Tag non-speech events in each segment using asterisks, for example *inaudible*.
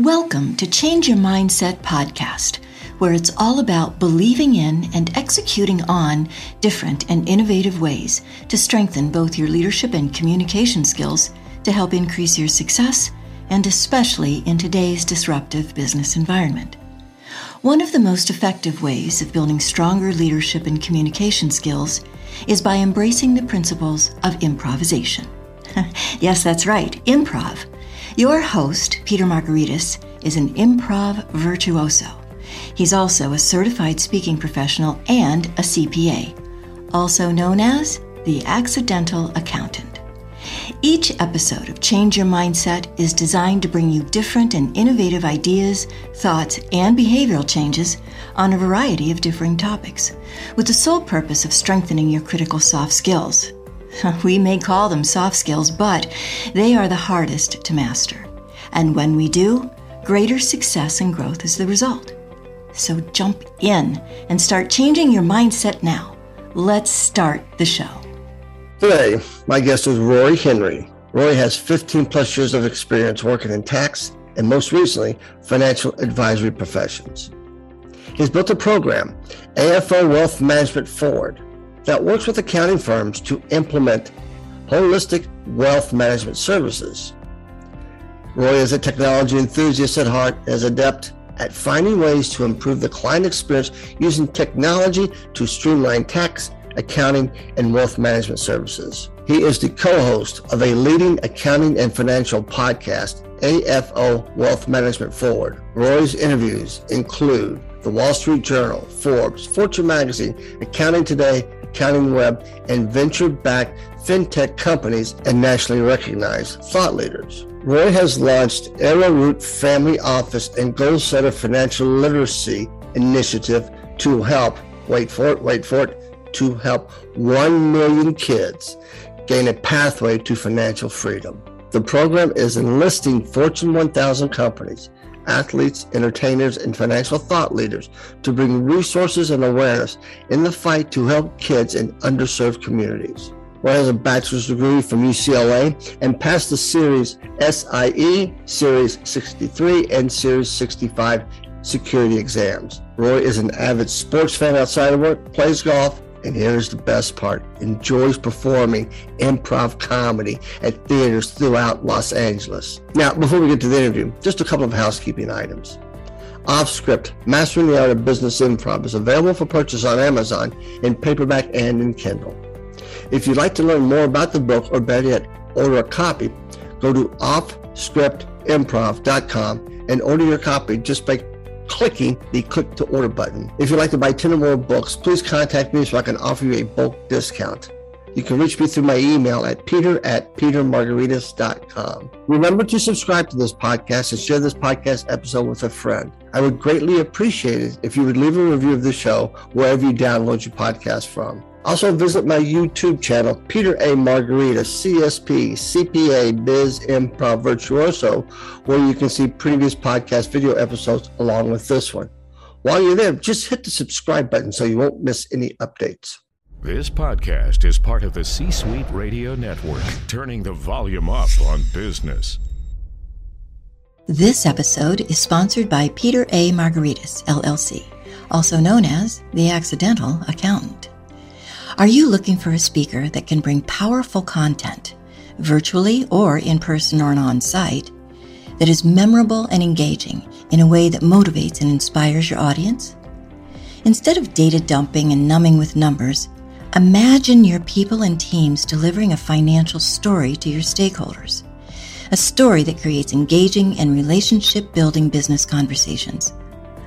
Welcome to Change Your Mindset podcast, where it's all about believing in and executing on different and innovative ways to strengthen both your leadership and communication skills to help increase your success, and especially in today's disruptive business environment. One of the most effective ways of building stronger leadership and communication skills is by embracing the principles of improvisation. *laughs* yes, that's right, improv your host, Peter Margaritis, is an improv virtuoso. He's also a certified speaking professional and a CPA, also known as the Accidental Accountant. Each episode of Change Your Mindset is designed to bring you different and innovative ideas, thoughts, and behavioral changes on a variety of differing topics, with the sole purpose of strengthening your critical soft skills *laughs* We may call them soft skills, but they are the hardest to master. And when we do, greater success and growth is the result. So jump in and start changing your mindset now. Let's start the show. Today, my guest is Roy Henry. Roy has 15 plus years of experience working in tax and most recently, financial advisory professions. He's built a program, AFO Wealth Management Forward, that works with accounting firms to implement holistic wealth management services. Roy is a technology enthusiast at heart and is adept at finding ways to improve the client experience using technology to streamline tax, accounting, and wealth management services. He is the co host of a leading accounting and financial podcast, AFO Wealth Management Forward. Roy's interviews include the Wall Street Journal, Forbes, Fortune Magazine, Accounting Today, Accounting Web, and venture backed fintech companies and nationally recognized thought leaders. Roy has launched Arrowroot Family Office and Goal Setter Financial Literacy Initiative to help, wait for it, wait for it, to help 1 million kids gain a pathway to financial freedom. The program is enlisting Fortune 1000 companies athletes, entertainers, and financial thought leaders to bring resources and awareness in the fight to help kids in underserved communities. Roy has a bachelor's degree from UCLA and passed the series SIE, Series 63, and Series 65 security exams. Roy is an avid sports fan outside of work, plays golf, and here's the best part enjoys performing improv comedy at theaters throughout Los Angeles. Now, before we get to the interview, just a couple of housekeeping items. Off script, Mastering the Art of Business Improv is available for purchase on Amazon in paperback and in Kindle. If you'd like to learn more about the book or better yet, order a copy, go to offscriptimprov.com and order your copy just by clicking the click to order button. If you'd like to buy 10 or more books, please contact me so I can offer you a bulk discount. You can reach me through my email at peter at petermargaritis.com. Remember to subscribe to this podcast and share this podcast episode with a friend. I would greatly appreciate it if you would leave a review of the show wherever you download your podcast from. Also, visit my YouTube channel, Peter A. Margaritis, CSP, CPA, Biz Improv Virtuoso, where you can see previous podcast video episodes along with this one. While you're there, just hit the subscribe button so you won't miss any updates. This podcast is part of the C Suite Radio Network, turning the volume up on business. This episode is sponsored by Peter A. Margaritis, LLC, also known as the Accidental Accountant. Are you looking for a speaker that can bring powerful content, virtually or in person or on site, that is memorable and engaging in a way that motivates and inspires your audience? Instead of data dumping and numbing with numbers, imagine your people and teams delivering a financial story to your stakeholders. A story that creates engaging and relationship building business conversations.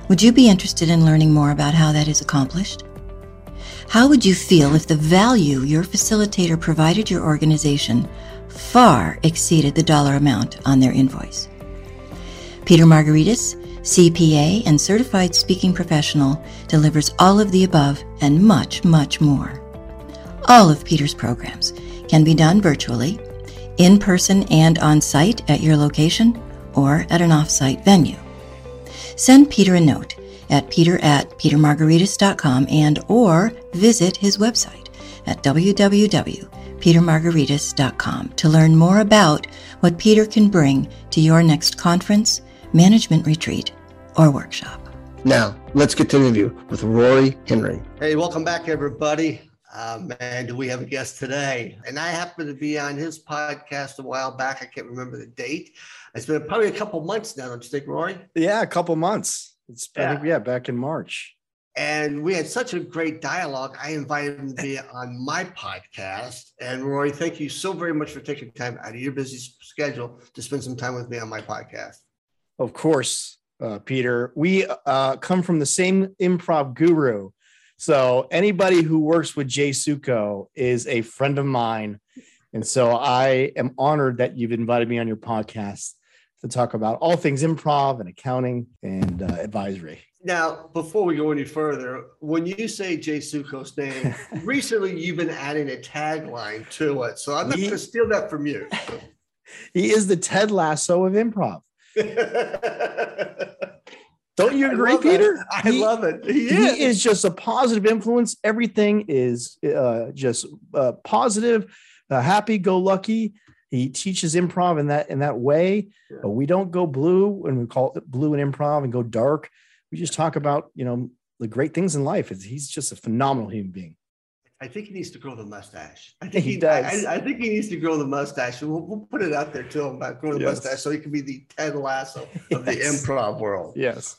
Would you be interested in learning more about how that is accomplished? How would you feel if the value your facilitator provided your organization far exceeded the dollar amount on their invoice? Peter Margaritis, CPA and certified speaking professional, delivers all of the above and much, much more. All of Peter's programs can be done virtually, in person and on site at your location, or at an off-site venue. Send Peter a note at peter at petermargaritis.com and or visit his website at www.petermargaritis.com to learn more about what Peter can bring to your next conference, management retreat, or workshop. Now, let's get to the interview with Rory Henry. Hey, welcome back, everybody. Uh, man, do we have a guest today? And I happened to be on his podcast a while back. I can't remember the date. It's been probably a couple months now, don't you think, Rory? Yeah, a couple months. It's yeah. I think yeah, back in March. And we had such a great dialogue. I invited him to be on my podcast. And Rory, thank you so very much for taking time out of your busy schedule to spend some time with me on my podcast. Of course, uh, Peter. We uh, come from the same improv guru. So anybody who works with Jay Sukow is a friend of mine. And so I am honored that you've invited me on your podcast to talk about all things improv and accounting and uh, advisory. Now, before we go any further, when you say Jay Sukow's name, *laughs* recently you've been adding a tagline to it. So I'm not going to steal that from you. *laughs* he is the Ted Lasso of improv. *laughs* Don't you agree, I Peter? I he, love it. He, he is. is. just a positive influence. Everything is uh, just uh, positive, uh, happy go lucky. He teaches improv in that in that way. Yeah. But we don't go blue and we call it blue and improv and go dark. We just talk about you know the great things in life. He's just a phenomenal human being. I think he needs to grow the mustache. I think he, he does. I, I, think he needs to grow the mustache. We'll, we'll put it out there to him about growing the yes. mustache so he can be the Ted Lasso of *laughs* yes. the improv world. Yes.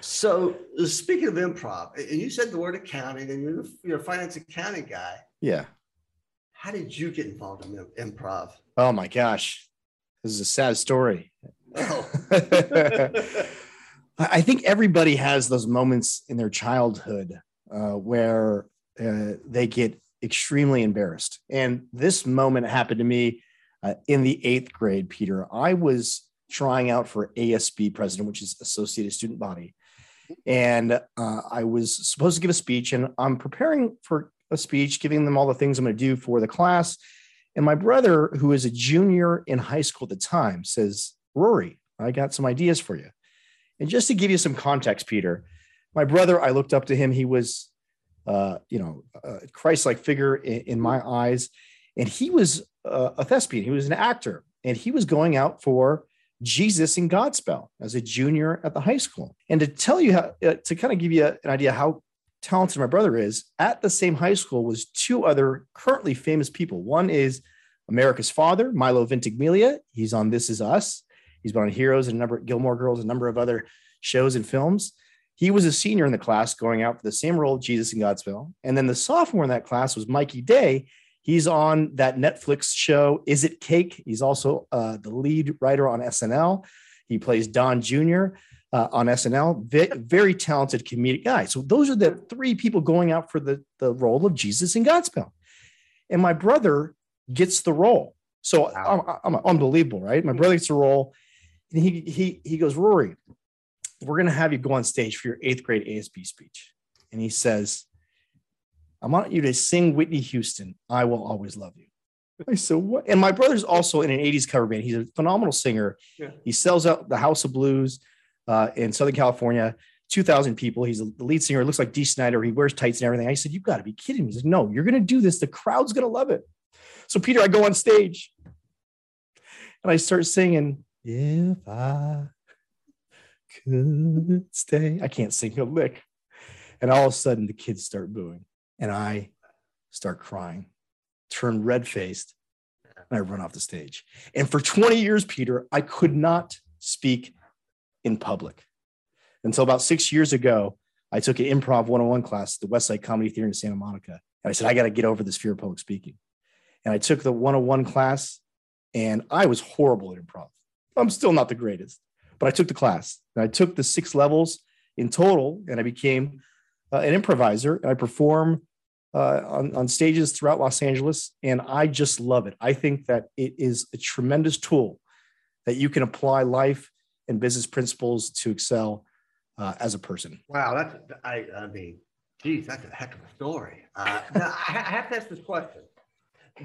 So uh, speaking of improv, and you said the word accounting, and you're you're a finance accounting guy. Yeah. How did you get involved in improv? Oh my gosh, this is a sad story. Oh. *laughs* I think everybody has those moments in their childhood uh, where uh, they get extremely embarrassed, and this moment happened to me uh, in the eighth grade. Peter, I was trying out for ASB president, which is Associated Student Body. And uh, I was supposed to give a speech, and I'm preparing for a speech, giving them all the things I'm going to do for the class. And my brother, who is a junior in high school at the time, says, Rory, I got some ideas for you. And just to give you some context, Peter, my brother, I looked up to him. He was, uh, you know, a Christ-like figure in, in, my eyes, and he was uh, a thespian. He was an actor, and he was going out for Jesus in Godspell as a junior at the high school. And to tell you how, uh, to kind of give you an idea how talented my brother is, at the same high school was two other currently famous people. One is America's Father, Milo Ventimiglia. He's on This Is Us. He's been on Heroes and a number Gilmore Girls, a number of other shows and films. He was a senior in the class going out for the same role, Jesus in Godspell. And then the sophomore in that class was Mikey Day, He's on that Netflix show, Is It Cake? He's also uh, the lead writer on SNL. He plays Don Jr. Uh, on SNL. Very talented comedic guy. So those are the three people going out for the, the role of Jesus in Godspell. And my brother gets the role. So wow. I'm, I'm, unbelievable, right? My brother gets the role. And he, he, he goes, Rory, we're going to have you go on stage for your eighth grade ASB speech. And he says, I want you to sing Whitney Houston, I Will Always Love You. I said, what? And my brother's also in an 80s cover band. He's a phenomenal singer. Yeah. He sells out the House of Blues uh, in Southern California, 2,000 people. He's the lead singer. It looks like Dee Snider. He wears tights and everything. I said, You've got to be kidding me. He's like, No, you're going to do this. The crowd's going to love it. So, Peter, I go on stage and I start singing, If I could stay. I can't sing a lick. And all of a sudden, the kids start booing and I start crying, turn red faced, and I run off the stage. And for 20 years, Peter, I could not speak in public until about six years ago. I took an improv 101 class at the Westside Comedy Theater in Santa Monica. And I said, I got to get over this fear of public speaking. And I took the 101 class, and I was horrible at improv. I'm still not the greatest, but I took the class. And I took the six levels in total, and I became uh, an improviser. and I perform uh, on, on stages throughout Los Angeles, and I just love it. I think that it is a tremendous tool that you can apply life and business principles to excel uh, as a person. Wow, that's I. I mean, geez, that's a heck of a story. Uh, *laughs* now I have to ask this question: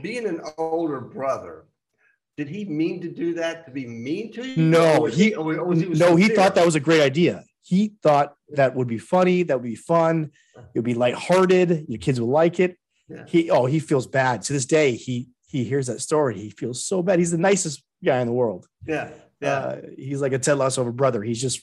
Being an older brother, did he mean to do that to be mean to you? No, he, he no, he thought that was a great idea. He thought that would be funny, that would be fun, it would be lighthearted, your kids would like it. Yeah. He oh, he feels bad. To this day, he he hears that story. He feels so bad. He's the nicest guy in the world. Yeah. Yeah. Uh, he's like a Ted Lasso brother. He's just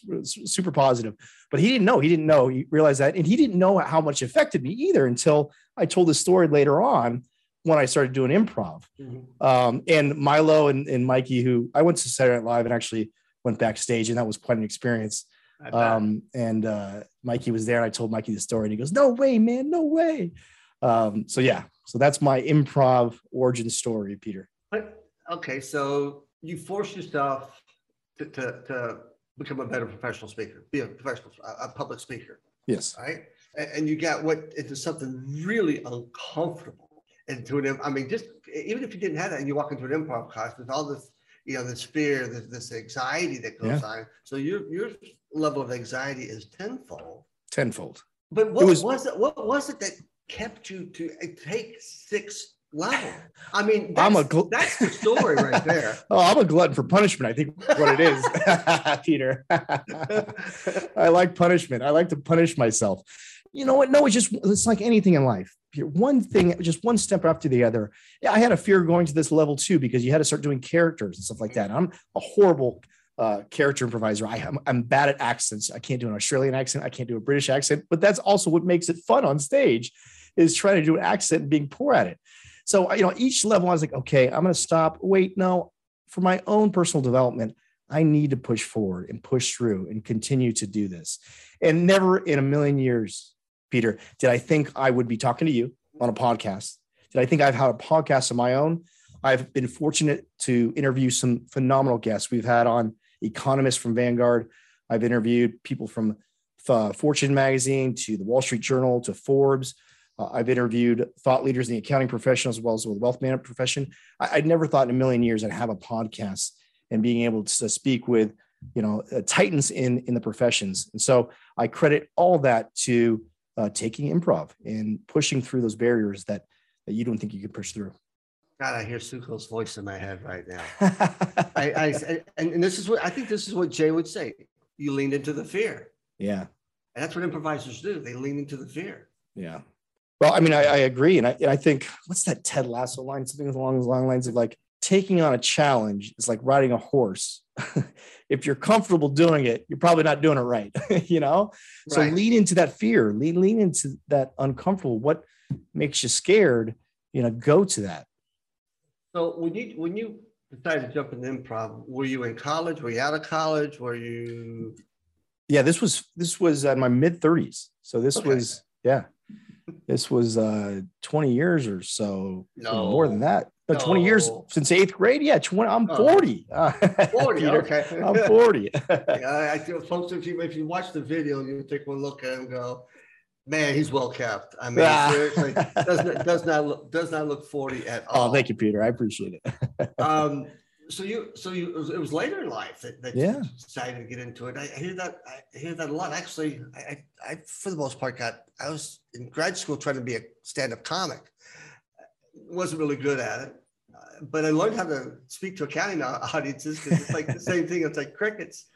super positive, but he didn't know. He didn't know. He realized that, and he didn't know how much affected me either until I told the story later on when I started doing improv. Mm-hmm. Um, and Milo and, and Mikey, who I went to Saturday Night Live and actually went backstage, and that was quite an experience. Um, and uh, Mikey was there, and I told Mikey the story, and he goes, "No way, man, no way." Um, so yeah, so that's my improv origin story, Peter. But, okay, so you force yourself to, to, to become a better professional speaker, be a professional, a public speaker. Yes. Right. And, and you got what into something really uncomfortable into an, I mean, just even if you didn't have that and you walk into an improv class with all this, you know, this fear, this, this anxiety that goes yeah. on. So your, your level of anxiety is tenfold. Tenfold. But what it was, was it? What was it that kept you to uh, take six level? I mean, that's, *laughs* I'm a gl- that's the story right there. *laughs* oh, I'm a glutton for punishment. I think what it is, *laughs* Peter. I like punishment. I like to punish myself. You know what? No, it's just it's like anything in life one thing, just one step after the other. Yeah, I had a fear going to this level too because you had to start doing characters and stuff like that. I'm a horrible uh, character improviser. I, am I'm bad at accents. I can't do an Australian accent. I can't do a British accent. But that's also what makes it fun on stage, is trying to do an accent and being poor at it. So you know, each level I was like, okay, I'm going to stop. Wait, no, for my own personal development. I need to push forward and push through and continue to do this. And never in a million years Peter, did I think I would be talking to you on a podcast? Did I think I've had a podcast of my own? I've been fortunate to interview some phenomenal guests. We've had on economists from Vanguard. I've interviewed people from uh, Fortune magazine to the Wall Street Journal to Forbes. Uh, I've interviewed thought leaders in the accounting profession as well as the wealth management profession. I, would never thought in a million years I'd have a podcast and being able to speak with, you know, uh, titans in in the professions. And so I credit all that to uh, taking improv and pushing through those barriers that that you don't think you could push through. God, I hear Sukow's voice in my head right now. *laughs* I, I, and this is what I think. This is what Jay would say. You lean into the fear. Yeah, and that's what improvisers do. They lean into the fear. Yeah. Well, I mean, I, I agree, and I, and I think what's that Ted Lasso line? Something along the long lines of like taking on a challenge is like riding a horse. *laughs* if you're comfortable doing it, you're probably not doing it right, *laughs* you know? So right. lean into that fear, lean, lean into that uncomfortable. What makes you scared, you know, go to that. So when you when you decided to jump into improv, were you in college? Were you out of college? Were you Yeah, this was this was uh, my mid 30s. So this okay. was yeah. This was uh 20 years or so. No. More than that. No, no. 20 years since eighth grade. Yeah, 20, I'm 40. Uh, *laughs* 40, okay. I'm 40. *laughs* *laughs* yeah, I feel folks, if you if you watch the video, you take one look at him go, man, he's well kept. I mean, seriously, does not does not look does not look 40 at oh, all. Oh, thank you, Peter. I appreciate it. um so you so you it was, it was later in life that, that yeah. you decided to get into it. I, I hear that I hear that a lot. Actually, I, I for the most part got I was in grad school trying to be a stand-up comic wasn't really good at it. Uh, but I learned how to speak to accounting audiences because it's like the same thing. It's like crickets.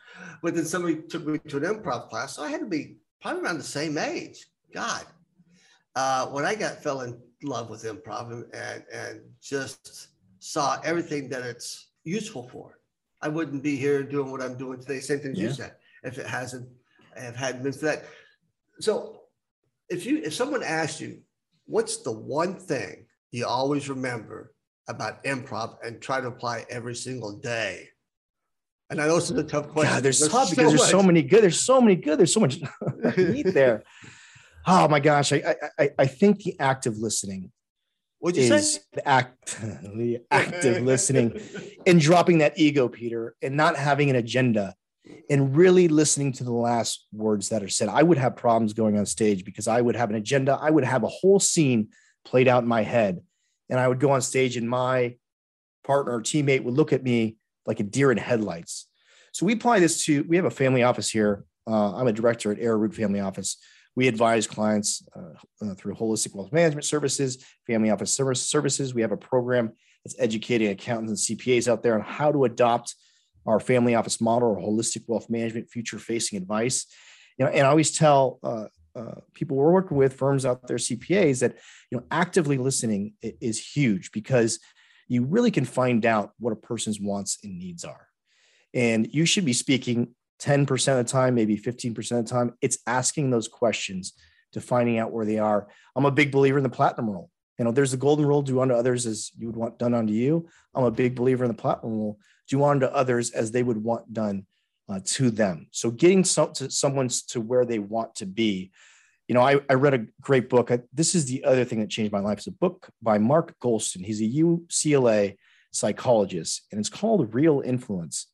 But then somebody took me to an improv class, so I had to be probably around the same age. God, uh, when I got fell in love with improv and and just saw everything that it's useful for, I wouldn't be here doing what I'm doing today. Same thing yeah. you said. If it hasn't, have hadn't been for that. So, if you if someone asked you, what's the one thing you always remember about improv and try to apply every single day? And I know this is a tough question. Yeah, there's, there's tough because there's so many good. There's so many good. There's so much *laughs* meat there. *laughs* Oh my gosh, I, I I think the act of listening What'd you is say? The act, *laughs* the active *laughs* listening, and dropping that ego, Peter, and not having an agenda, and really listening to the last words that are said. I would have problems going on stage because I would have an agenda. I would have a whole scene played out in my head. And I would go on stage and my partner or teammate would look at me like a deer in headlights. So we apply this to, we have a family office here. Uh, I'm a director at Arrowroot Family Office. We advise clients uh, uh, through holistic wealth management services, family office service services. We have a program that's educating accountants and CPAs out there on how to adopt our family office model or holistic wealth management future facing advice. You know, and I always tell uh, uh, people we're working with, firms out there, CPAs, that you know actively listening is huge because you really can find out what a person's wants and needs are. And you should be speaking 10% of the time, maybe 15% of the time. It's asking those questions to finding out where they are. I'm a big believer in the platinum rule. You know, there's the golden rule do unto others as you would want done unto you. I'm a big believer in the platinum rule do unto others as they would want done uh, to them. So getting some, to someone to where they want to be. You know, I, I read a great book. I, this is the other thing that changed my life. It's a book by Mark Goulston. He's a UCLA psychologist, and it's called Real Influence.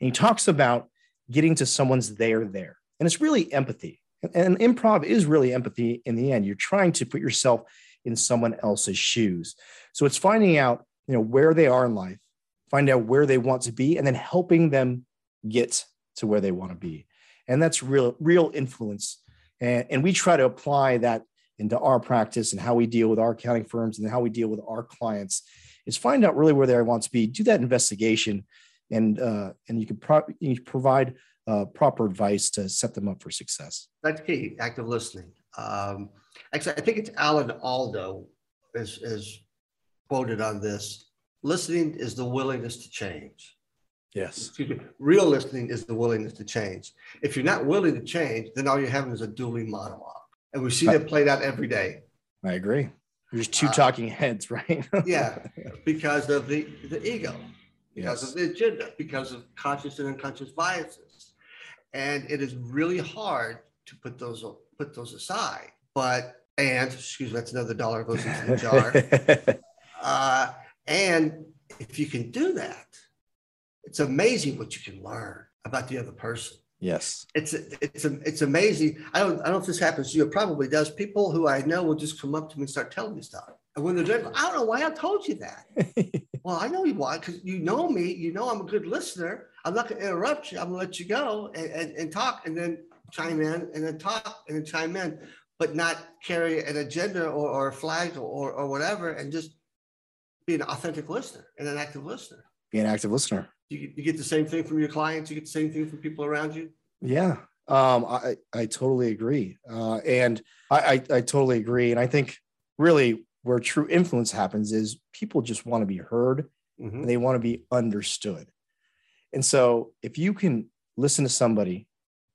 And he talks about getting to someone's there there. And it's really empathy. And improv is really empathy in the end. You're trying to put yourself in someone else's shoes. So it's finding out, you know, where they are in life, find out where they want to be, and then helping them get to where they want to be. And that's real, real influence. And, and we try to apply that into our practice and how we deal with our accounting firms and how we deal with our clients is find out really where they want to be, do that investigation, and uh, and you can pro- you provide uh, proper advice to set them up for success. That's key. Active listening. Um, actually, I think it's Alan Alda is, is quoted on this. Listening is the willingness to change. Yes. Excuse me. Real listening is the willingness to change. If you're not willing to change, then all you're having is a dueling monologue. And we see that played out every day. I agree. There's two uh, talking heads, *laughs* right? yeah, because of the, the ego, because yes. of the agenda, because of conscious and unconscious biases. And it is really hard to put those put those aside. But and excuse me, that's another dollar goes into the jar. *laughs* uh, and if you can do that, it's amazing what you can learn about the other person. Yes, it's it's it's amazing. I don't I don't know if this happens to you. It probably does. People who I know will just come up to me and start telling me stuff. And when they're doing, I don't know why I told you that. *laughs* well, I know you why because you know me. You know I'm a good listener. I'm not going to interrupt you. I'm going to let you go and, and, and talk, and then chime in, and then talk, and then chime in, but not carry an agenda or, or a flag or, or whatever, and just be an authentic listener and an active listener. Be an active listener. You, you get the same thing from your clients. You get the same thing from people around you. Yeah, um, I I totally agree, uh, and I, I I totally agree, and I think really where true influence happens is people just want to be heard mm-hmm. and they want to be understood. And so if you can listen to somebody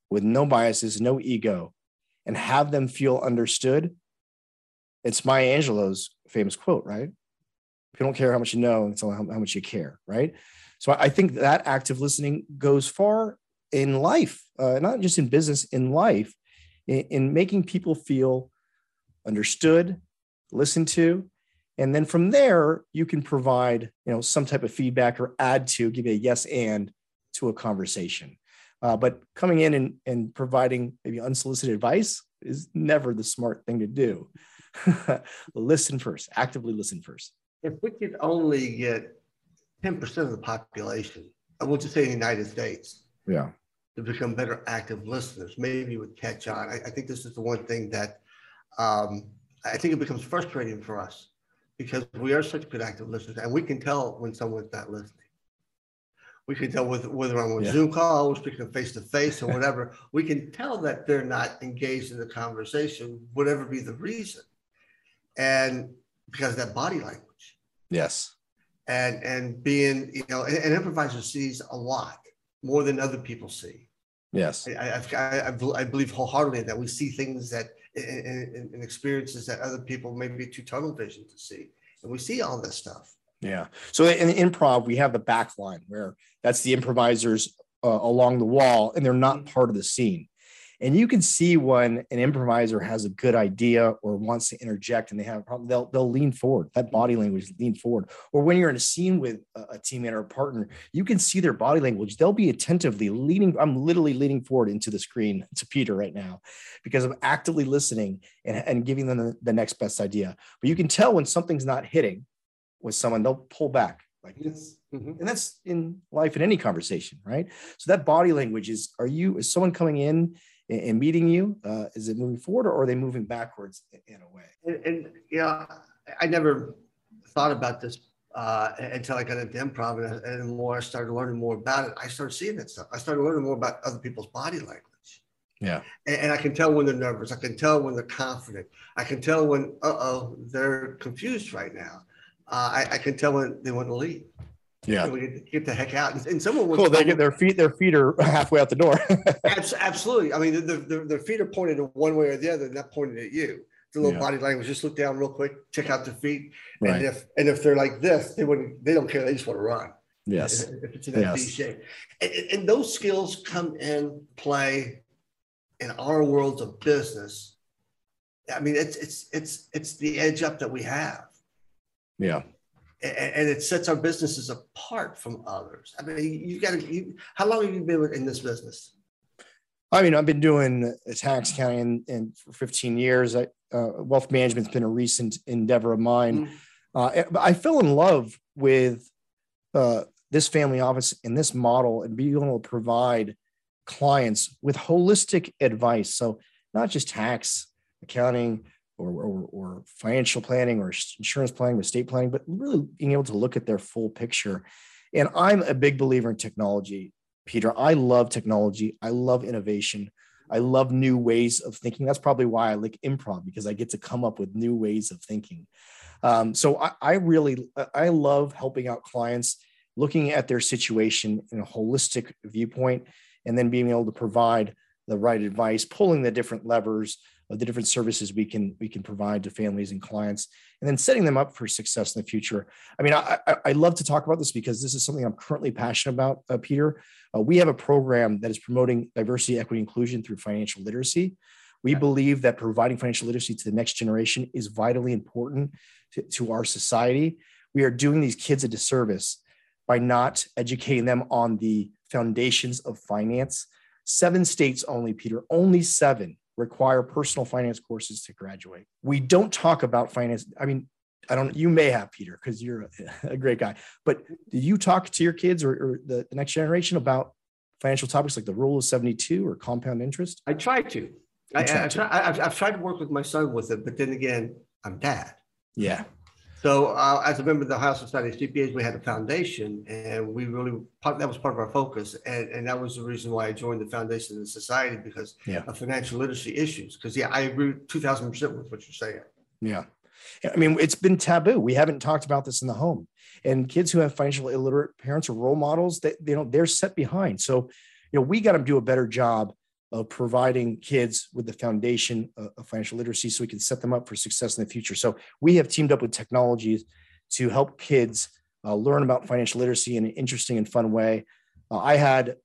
with no biases, no ego, and have them feel understood, it's Maya Angelou's famous quote, right? You don't care how much you know, it's how, how much you care, right? So I think that active listening goes far in life, uh, not just in business, in life, in, in making people feel understood, listened to, and then from there you can provide you know some type of feedback or add to, give a yes and to a conversation. Uh, but coming in and, and providing maybe unsolicited advice is never the smart thing to do. *laughs* listen first, actively listen first. If we could only get 10% of the population, I will just say in the United States, yeah, to become better active listeners, maybe would catch on. I, I, think this is the one thing that um, I think it becomes frustrating for us because we are such good active listeners and we can tell when someone's not listening. We can tell whether, whether I'm on yeah. Zoom call, we're speaking face to face or whatever. *laughs* we can tell that they're not engaged in the conversation, whatever be the reason. And because that body language. Yes. And and being, you know, an, improviser sees a lot more than other people see. Yes. I, I, I, I believe wholeheartedly that we see things that and, and experiences that other people may be too tunnel vision to see. And we see all this stuff. Yeah. So in improv, we have the back line where that's the improvisers uh, along the wall and they're not mm-hmm. part of the scene. And you can see when an improviser has a good idea or wants to interject and they have a problem, they'll, they'll lean forward. That body language lean forward. Or when you're in a scene with a teammate or a partner, you can see their body language. They'll be attentively leaning. I'm literally leaning forward into the screen to Peter right now because I'm actively listening and, and giving them the, the next best idea. But you can tell when something's not hitting with someone, they'll pull back like this. Mm-hmm. And that's in life in any conversation, right? So that body language is are you is someone coming in and, and meeting you? Uh, is it moving forward or are they moving backwards in a way? And, and you know, I never thought about this uh, until I got into improv and, and the more I started learning more about it, I started seeing that stuff. I started learning more about other people's body language. Yeah. And, and I can tell when they're nervous. I can tell when they're confident. I can tell when, uh oh, they're confused right now. Uh, I, I, can tell when they want to leave. Yeah. We get, get the heck out. And, and someone cool. They get their feet, their feet are *laughs* halfway out the door. *laughs* absolutely. I mean, the their feet are pointed in one way or the other, not pointed at you. The little yeah. body language, just look down real quick, check out the feet. Right. And if, and if they're like this, they wouldn't, they don't care. They just want to run. Yes. *laughs* If it's in that yes. shape. And, and those skills come in play in our worlds of business, I mean, it's it's it's it's the edge up that we have. Yeah. And, it sets our businesses apart from others. I mean, you got to. How long have you been in this business? I mean, I've been doing tax accounting and, for 15 years. I, uh, wealth management's been a recent endeavor of mine. Mm-hmm. Uh, I fell in love with uh, this family office and this model and being able to provide clients with holistic advice. So not just tax, accounting, or, or, or, financial planning or insurance planning or estate planning, but really being able to look at their full picture. And I'm a big believer in technology, Peter. I love technology. I love innovation. I love new ways of thinking. That's probably why I like improv because I get to come up with new ways of thinking. Um, so I, I really I love helping out clients, looking at their situation in a holistic viewpoint and then being able to provide the right advice, pulling the different levers of the different services we can we can provide to families and clients, and then setting them up for success in the future. I mean, I, I, I love to talk about this because this is something I'm currently passionate about, uh, Peter. Uh, we have a program that is promoting diversity, equity, inclusion through financial literacy. We believe that providing financial literacy to the next generation is vitally important to, to our society. We are doing these kids a disservice by not educating them on the foundations of finance. Seven states only, Peter, only seven require personal finance courses to graduate. We don't talk about finance. I mean, I don't, you may have, Peter, because you're a, *laughs* a, great guy, but do you talk to your kids or, or the, the next generation about financial topics like the rule of 72 or compound interest? I try to. I, I, I, I've, I've tried to work with my son with it, but then again, I'm dad. Yeah. So uh, as a member of the Ohio Society of CPAs, we had a foundation, and we really part, that was part of our focus, and, and that was the reason why I joined the foundation and the society because yeah. of financial literacy issues. Because yeah, I agree two thousand percent with what you're saying. Yeah, I mean it's been taboo. We haven't talked about this in the home, and kids who have financial illiterate parents or role models, that you know they're set behind. So you know we got to do a better job of providing kids with the foundation of financial literacy so we can set them up for success in the future. So we have teamed up with technologies to help kids uh, learn about financial literacy in an interesting and fun way. Uh, I had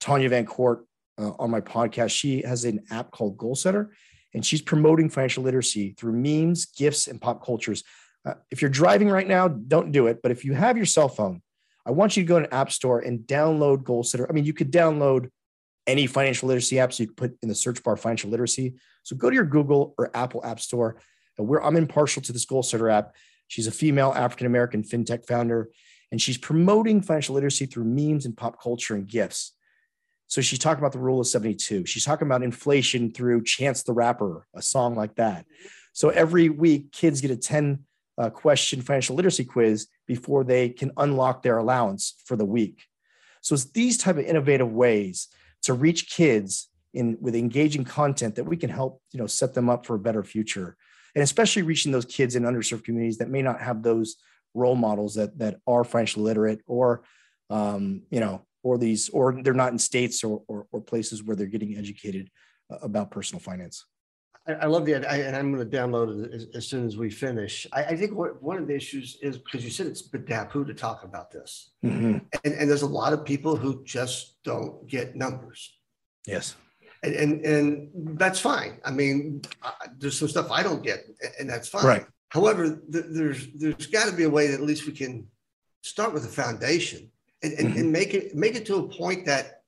Tanya Van Court uh, on my podcast. She has an app called Goal Setter, and she's promoting financial literacy through memes, gifts, and pop cultures. Uh, if you're driving right now, don't do it. But if you have your cell phone, I want you to go to an app store and download Goal Setter. I mean, you could download any financial literacy apps you can put in the search bar financial literacy. So go to your Google or Apple App Store. And I'm impartial to this Goal Setter app. She's a female African American fintech founder, and she's promoting financial literacy through memes and pop culture and gifts. So she's talking about the rule of 72. She's talking about inflation through Chance the Rapper, a song like that. So every week, kids get a 10 uh, question financial literacy quiz before they can unlock their allowance for the week. So it's these type of innovative ways to reach kids in with engaging content that we can help you know set them up for a better future. And especially reaching those kids in underserved communities that may not have those role models that that are financially literate or um, you know or these or they're not in states or, or, or places where they're getting educated uh, about personal finance I, love the idea, and I'm going to download it as, as soon as we finish. I, I, think what, one of the issues is because you said it's to talk about this, mm-hmm. and, and there's a lot of people who just don't get numbers. Yes, and and, and that's fine. I mean, there's some stuff I don't get, and that's fine. Right. However, th- there's there's got to be a way that at least we can start with a foundation and, and, mm-hmm. and make it make it to a point that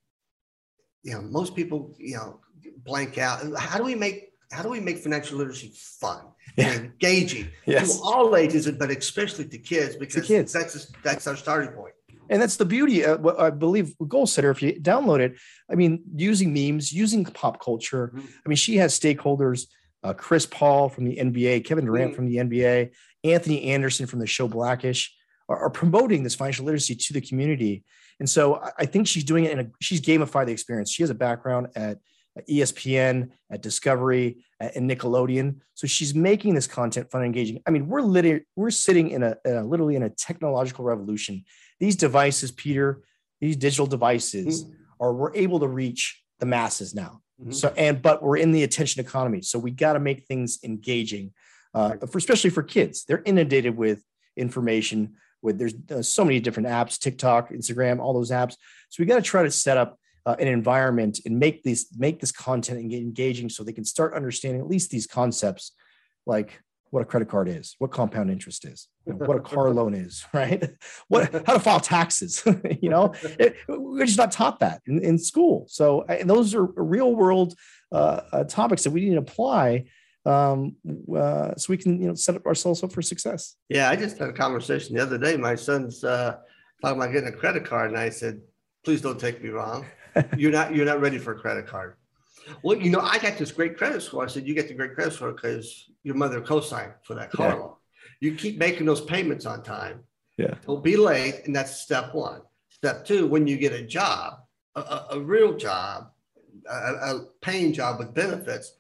you know most people you know blank out. How do we make how do we make financial literacy fun yeah. and engaging *laughs* yes. to all ages, but especially to kids because kids. that's that's our starting point. And that's the beauty. Of, I believe Goal Setter. If you download it, I mean, using memes, using pop culture. Mm-hmm. I mean, she has stakeholders: uh, Chris Paul from the NBA, Kevin Durant mm-hmm. from the NBA, Anthony Anderson from the show Blackish, are, are, promoting this financial literacy to the community. And so I think she's doing it in a. She's gamified the experience. She has a background at ESPN, at Discovery, and Nickelodeon. So she's making this content fun and engaging. I mean, we're literally we're sitting in a, literally in a technological revolution. These devices, Peter, these digital devices, mm-hmm. are we're able to reach the masses now. Mm-hmm. So and but we're in the attention economy, so we got to make things engaging, uh, for, especially for kids. They're inundated with information. With there's uh, so many different apps, TikTok, Instagram, all those apps. So we got to try to set up uh, an environment and make these make this content engaging so they can start understanding at least these concepts like what a credit card is what compound interest is you know, what a car *laughs* loan is right? *laughs* What how to file taxes *laughs* you know? It, we're just not taught that in, in school. So those are real world uh, uh, topics that we need to apply um, uh, so we can you know set up ourselves up for success. Yeah i just had a conversation the other day. My son's uh, talking about getting a credit card and i said please don't take me wrong you're not you're not ready for a credit card. Well, you know, I got this great credit score. I said, you get the great credit score because your mother co-signed for that car yeah. loan. You keep making those payments on time. Yeah. Don't be late. And that's step one. Step two, when you get a job, a, a, real job, a, a paying job with benefits,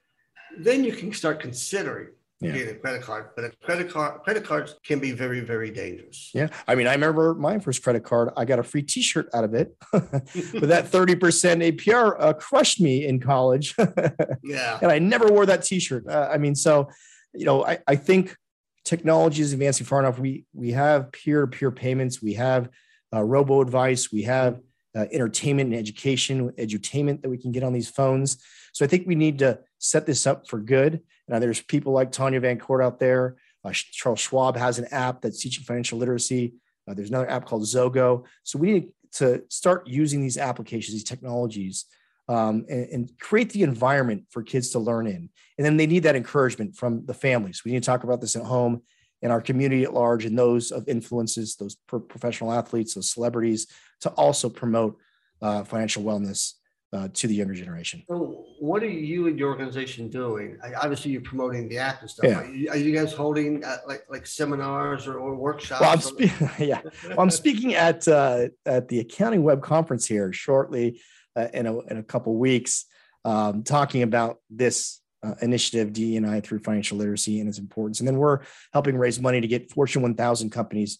then you can start considering yeah. get a credit card. But a credit card credit cards can be very, very dangerous. Yeah. I mean, I remember my first credit card, I got a free t-shirt out of it. *laughs* but that 30% APR uh, crushed me in college. *laughs* yeah. And I never wore that t-shirt. Uh, I mean, so, you know, I, I think technology is advancing far enough. We we have peer-to-peer payments, we have uh, robo advice, we have uh, entertainment and education, edutainment that we can get on these phones. So I think we need to set this up for good. Now, there's people like Tanya Van Court out there. Uh, Charles Schwab has an app that's teaching financial literacy. Uh, there's another app called Zogo. So we need to start using these applications, these technologies, um, and, and, create the environment for kids to learn in. And then they need that encouragement from the families. We need to talk about this at home, in our community at large, and those of influences, those pro- professional athletes, those celebrities, to also promote uh, financial wellness uh, to the younger generation. So, what are you and your organization doing? I, obviously, you're promoting the act and stuff. Yeah. Are, you, are you guys holding uh, like like seminars or, or workshops? Well, I'm spe- *laughs* yeah, well, I'm speaking at uh, at the Accounting Web Conference here shortly uh, in a in a couple weeks, um, talking about this uh, initiative DEI through financial literacy and its importance. And then we're helping raise money to get Fortune 1000 companies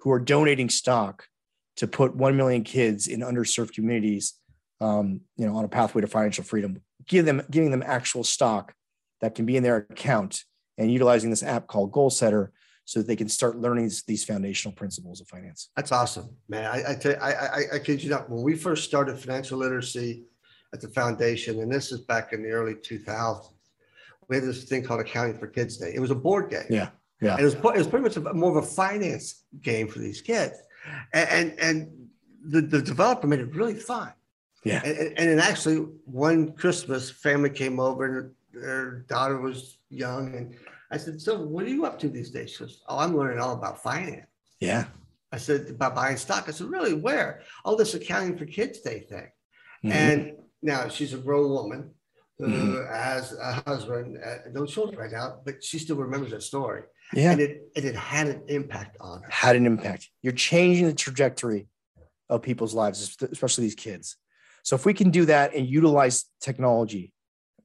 who are donating stock to put 1 million kids in underserved communities um, you know, on a pathway to financial freedom, give them giving them actual stock that can be in their account and utilizing this app called Goal Setter so that they can start learning these, these foundational principles of finance. That's awesome, man. I I, tell, I, I, I kid you not. When we first started financial literacy at the foundation, and this is back in the early 2000s, we had this thing called Accounting for Kids Day. It was a board game. Yeah, yeah. It was it was pretty much a, more of a finance game for these kids, and and, and the, the developer made it really fun. Yeah. And, and, actually, one Christmas, family came over and their daughter was young. And I said, So, what are you up to these days? She goes, Oh, I'm learning all about finance. Yeah. I said, About buying stock. I said, Really? Where? All this accounting for kids day thing. Mm-hmm. And now she's a grown woman who mm-hmm. has a husband, uh, no children right now, but she still remembers that story. Yeah. And it, and it had an impact on her. Had an impact. You're changing the trajectory of people's lives, especially these kids. So if we can do that and utilize technology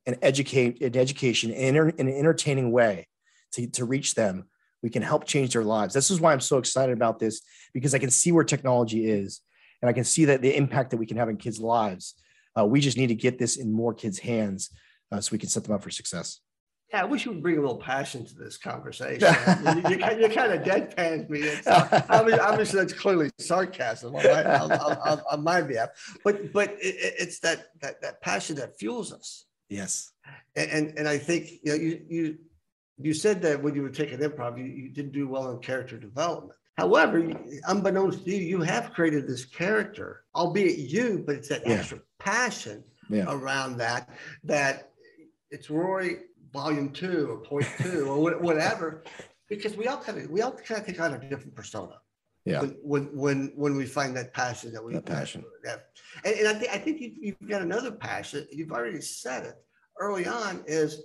and educate in education in, in an entertaining way to, to reach them, we can help change their lives. This is why I'm so excited about this because I can see where technology is and I can see that the impact that we can have in kids' lives. Uh, we just need to get this in more kids' hands uh, so we can set them up for success. Yeah, I wish you would bring a little passion to this conversation. *laughs* you, you, you kind of deadpanned me. obviously, obviously, that's clearly sarcasm on my, on, on, on my behalf. But but it, it's that, that that passion that fuels us. Yes. And and, and I think you know you you you said that when you were taking improv, you, you didn't do well in character development. However, unbeknownst to you, you have created this character, albeit you, but it's that yeah. extra passion yeah. around that that it's Roy volume two or point two or whatever, because we all kind of we all kind of take on a different persona. Yeah. When when when, we find that passion that we That passion. have, and, and I think I think you've, you've got another passion. You've already said it early on. Is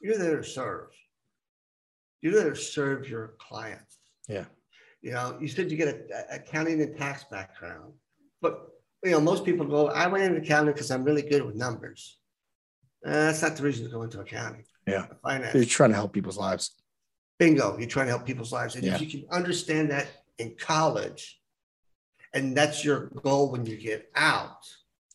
you're there to serve. You're there to serve your clients. Yeah. You know, you said you get a, a accounting and tax background, but you know most people go. I went into accounting because I'm really good with numbers. Uh, that's not the reason to go into accounting. Yeah. Finance. You're trying to help people's lives. Bingo. You're trying to help people's lives. And Yeah. if you can understand that in college, and that's your goal when you get out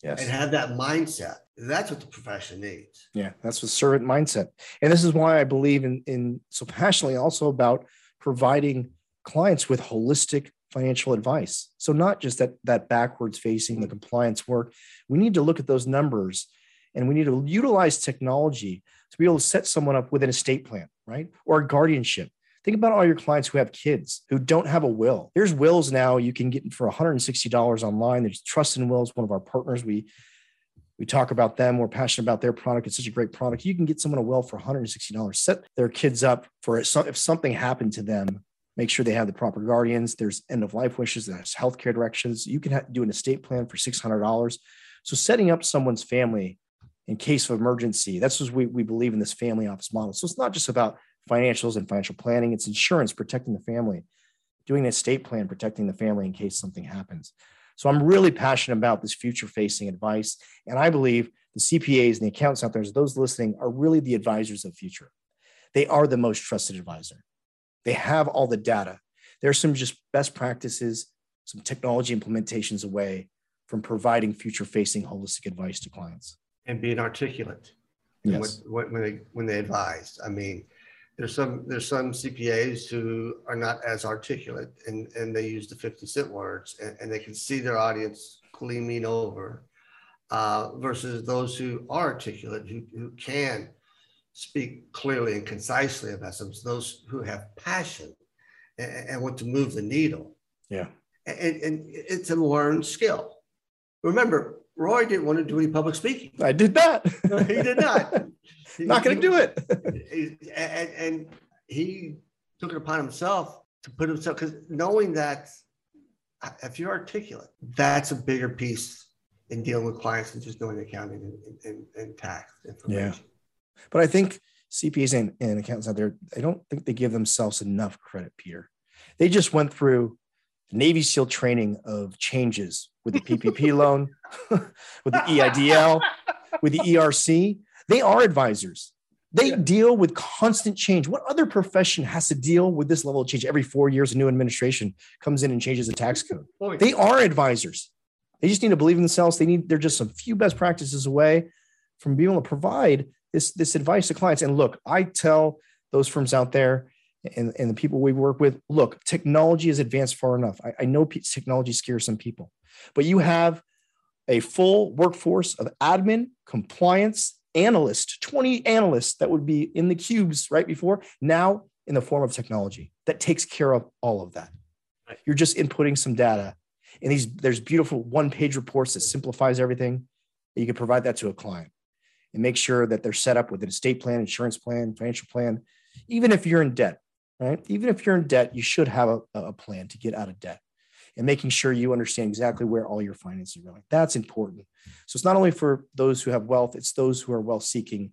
Yes. and have that mindset, that's what the profession needs. Yeah, that's the servant mindset. And this is why I believe in, in so passionately also about providing clients with holistic financial advice. So not just that that backwards facing the compliance work. We need to look at those numbers and we need to utilize technology to be able to set someone up with an estate plan, right? Or a guardianship. Think about all your clients who have kids who don't have a will. There's wills now you can get for $160 online. There's Trust and Wills, one of our partners. We we talk about them. We're passionate about their product. It's such a great product. You can get someone a will for $160. Set their kids up for if something happened to them, make sure they have the proper guardians. There's end of life wishes. There's healthcare directions. You can do an estate plan for $600. So setting up someone's family in case of emergency, that's what we, we believe in this family office model. So it's not just about financials and financial planning. It's insurance protecting the family, doing an estate plan, protecting the family in case something happens. So I'm really passionate about this future facing advice. And I believe the CPAs and the accountants out there, those listening, are really the advisors of the future. They are the most trusted advisor. They have all the data. There's some just best practices, some technology implementations away from providing future facing holistic advice to clients. And being articulate. Yes. What, what, when they when they advise. I mean, there's some there's some CPAs who are not as articulate and, and they use the 50 cent words and, and they can see their audience gleaming over uh, versus those who are articulate, who, who can speak clearly and concisely about some those who have passion and, and want to move the needle. Yeah. And, and it's a learned skill. Remember, Roy didn't want to do any public speaking. I did that. he did not. *laughs* Not going to do it. And, and he took it upon himself to put himself because knowing that if you're articulate, that's a bigger piece in dealing with clients than just knowing accounting and, and, and tax information. Yeah, But I think CPAs and, and accountants out there, I don't think they give themselves enough credit, Peter. They just went through Navy SEAL training of changes with the PPP loan, *laughs* with the EIDL, with the ERC. They are advisors. They Yeah. deal with constant change. What other profession has to deal with this level of change? Every four years, a new administration comes in and changes the tax code. Oh, they are advisors. They just need to believe in themselves. They need, they're just some few best practices away from being able to provide this, this advice to clients. And look, I tell those firms out there and, and the people we work with, look, technology has advanced far enough. I, I know technology scares some people, but you have a full workforce of admin, compliance, analysts, 20 analysts that would be in the cubes right before, now in the form of technology that takes care of all of that. You're just inputting some data. And these there's beautiful one-page reports that simplifies everything. You can provide that to a client and make sure that they're set up with an estate plan, insurance plan, financial plan. Even if you're in debt, right? Even if you're in debt, you should have a, a plan to get out of debt and making sure you understand exactly where all your finances are going. That's important. So it's not only for those who have wealth, it's those who are wealth seeking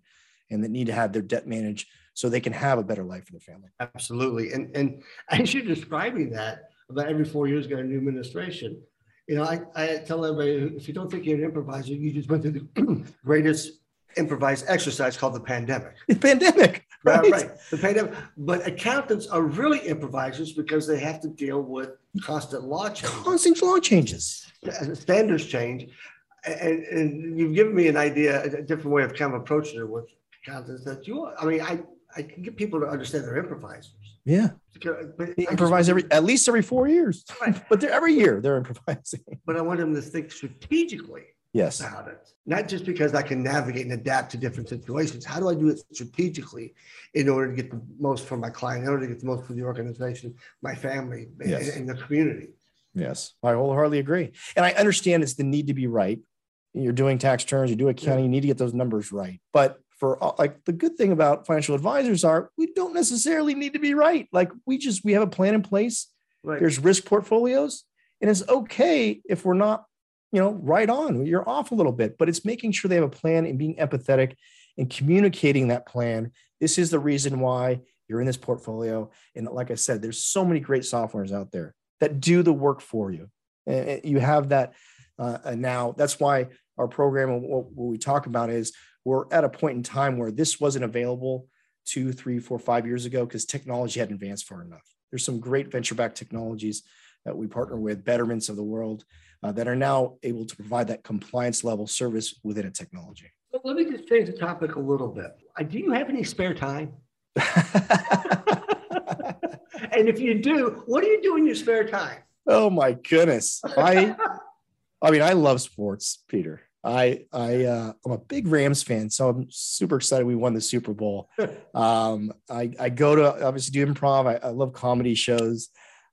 and that need to have their debt managed so they can have a better life for their family. Absolutely. And and *laughs* as you're describing that, about every four years got a new administration. You know, I, I tell everybody if you don't think you're an improviser, you just went through the *clears throat* greatest improvised exercise called the pandemic. The Pandemic, *laughs* right? Right. The. But accountants are really improvisers because they have to deal with constant law changes, Constant law changes. standards change. And, and you've given me an idea, a different way of kind of approaching it with accountants that you, I mean, I, I can get people to understand they're improvisers. Yeah. But They I just- improvise every at least every four years. Right. *laughs* but they're every year they're improvising. But I want them to think strategically Yes. about it, not just because I can navigate and adapt to different situations. How do I do it strategically in order to get the most for my client, in order to get the most for the organization, my family, and- Yes. and the community? Yes. I wholeheartedly agree. And I understand it's the need to be right. You're doing tax returns, you do accounting, you need to get those numbers right. But for uh, like the good thing about financial advisors are we don't necessarily need to be right. Like we just we have a plan in place. Right. There's risk portfolios, and it's okay if we're not, you know, right on. You're off a little bit, but it's making sure they have a plan and being empathetic and communicating that plan. This is the reason why you're in this portfolio. And like I said, there's so many great softwares out there that do the work for you. And you have that uh, now. That's why our program and what, we talk about is we're at a point in time where this wasn't available two, three, four, five years ago because technology hadn't advanced far enough. There's some great venture-backed technologies that we partner with, betterments of the world, uh, that are now able to provide that compliance level service within a technology. Well, let me just change the topic a little bit. Uh, do you have any spare time? *laughs* and if you do, what do you do in your spare time? Oh my goodness. I *laughs* I mean, I love sports, Peter. I I uh, I'm a big Rams fan, so I'm super excited we won the Super Bowl. *laughs* Um, I I go to obviously do improv. I, I love comedy shows,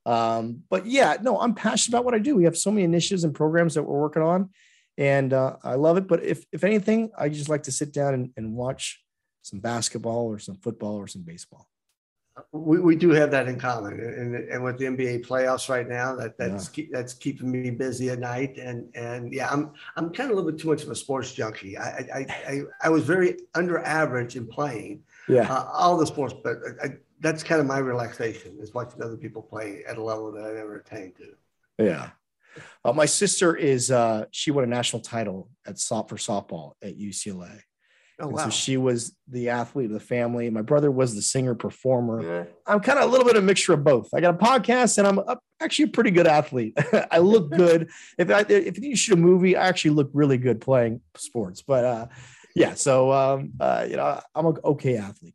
um, but yeah, no, I'm passionate about what I do. We have so many initiatives and programs that we're working on, and uh, I love it. But if if anything, I just like to sit down and, and watch some basketball or some football or some baseball we, we do have that in common and, and with the NBA playoffs right now that that's yeah. keep, that's keeping me busy at night and and yeah I'm I'm kind of a little bit too much of a sports junkie I I I, I was very under average in playing yeah uh, all the sports but I, that's kind of my relaxation is watching other people play at a level that I never attained to yeah uh, my sister is uh she won a national title at soft for softball at UCLA Oh, wow. So she was the athlete of the family. My brother was the singer performer. Yeah. I'm kind of a little bit of a mixture of both. I got a podcast and I'm a, actually a pretty good athlete. *laughs* I look good. *laughs* if I, if you shoot a movie, I actually look really good playing sports. But uh, yeah, so um, uh, you know, I'm an okay athlete.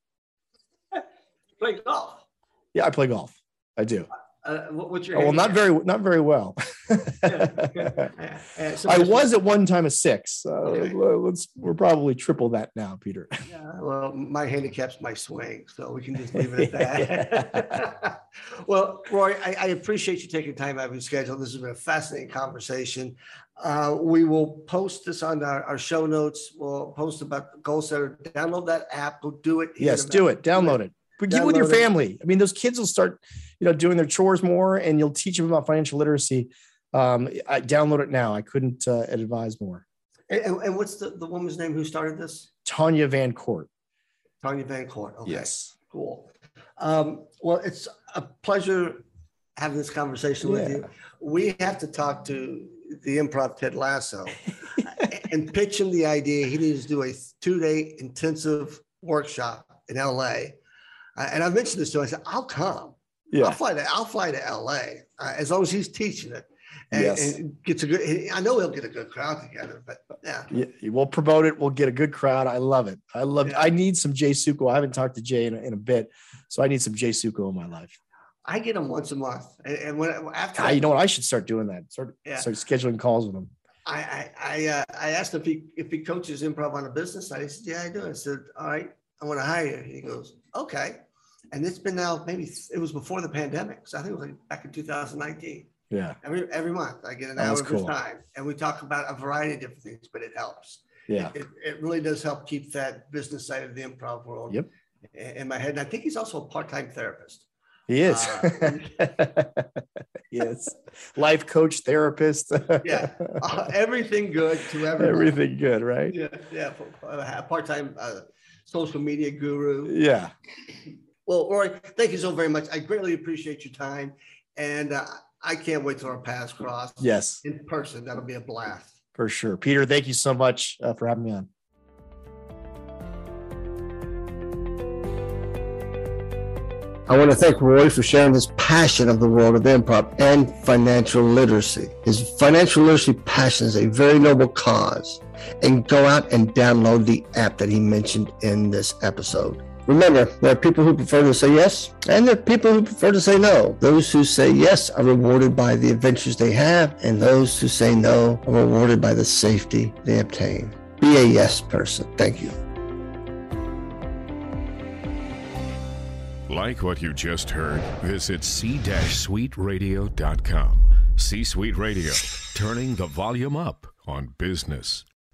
Play golf. Yeah, I play golf. I do. Uh, what's your? Oh, well, not very, not very well. *laughs* yeah, so I was at one time a six. okay. let's we're probably triple that now, Peter. Yeah, well, my handicap's my swing, so we can just leave it at *laughs* that. *laughs* well, Roy, I, I, appreciate you taking time out of your schedule. This has been a fascinating conversation. Uh, we will post this on our, our, show notes. We'll post about the GoalSetter. Download that app. Go do it. Yes, do it. Download it. But get with your family. I mean, those kids will start, you know, doing their chores more, and you'll teach them about financial literacy. Um, I download it now. I couldn't uh, advise more. And, and, what's the, the woman's name who started this? Tanya Van Court. Tanya Van Court. Okay. Yes. Cool. Um, well, it's a pleasure having this conversation yeah. with you. We have to talk to the improv Ted Lasso *laughs* and pitch him the idea he needs to do a two day intensive workshop in LA and I mentioned this to him. I said, I'll come. Yeah. I'll fly to I'll fly to LA uh, as long as he's teaching it. And, yes. and gets a good. I know he'll get a good crowd together, but yeah. yeah, we'll promote it. We'll get a good crowd. I love it. I love. Yeah. I need some Jay Sukow. I haven't talked to Jay in a, in a bit, so I need some Jay Sukow in my life. I get him once a month, and, and when after ah, you know what, I should start doing that. Start yeah. start scheduling calls with him. I I I, uh, I asked if he if he coaches improv on a business side. He said, "Yeah, I do." I said, "All right, I want to hire you." He goes, "Okay." And it's been now maybe it was before the pandemic. So I think it was like back in 2019. Yeah. Every every month I get an hour of cool. time, and we talk about a variety of different things, but it helps. Yeah. It, it really does help keep that business side of the improv world. Yep. In my head, and I think he's also a part-time therapist. He is. Uh, *laughs* yes. Life coach, therapist. *laughs* yeah. Uh, everything good to everyone. Everything good, right? Yeah. Yeah. Part-time uh, social media guru. Yeah. Well, Roy, thank you so very much. I greatly appreciate your time. And uh, I can't wait till our paths cross. Yes. In person. That'll be a blast. For sure. Peter, thank you so much uh, for having me on. I want to thank Roy for sharing his passion of the world of improv and financial literacy. His financial literacy passion is a very noble cause. And go out and download the app that he mentioned in this episode. Remember, there are people who prefer to say yes, and there are people who prefer to say no. Those who say yes are rewarded by the adventures they have, and those who say no are rewarded by the safety they obtain. Be a yes person. Thank you. Like what you just heard, visit c-suiteradio.com. C-Suite Radio, turning the volume up on business.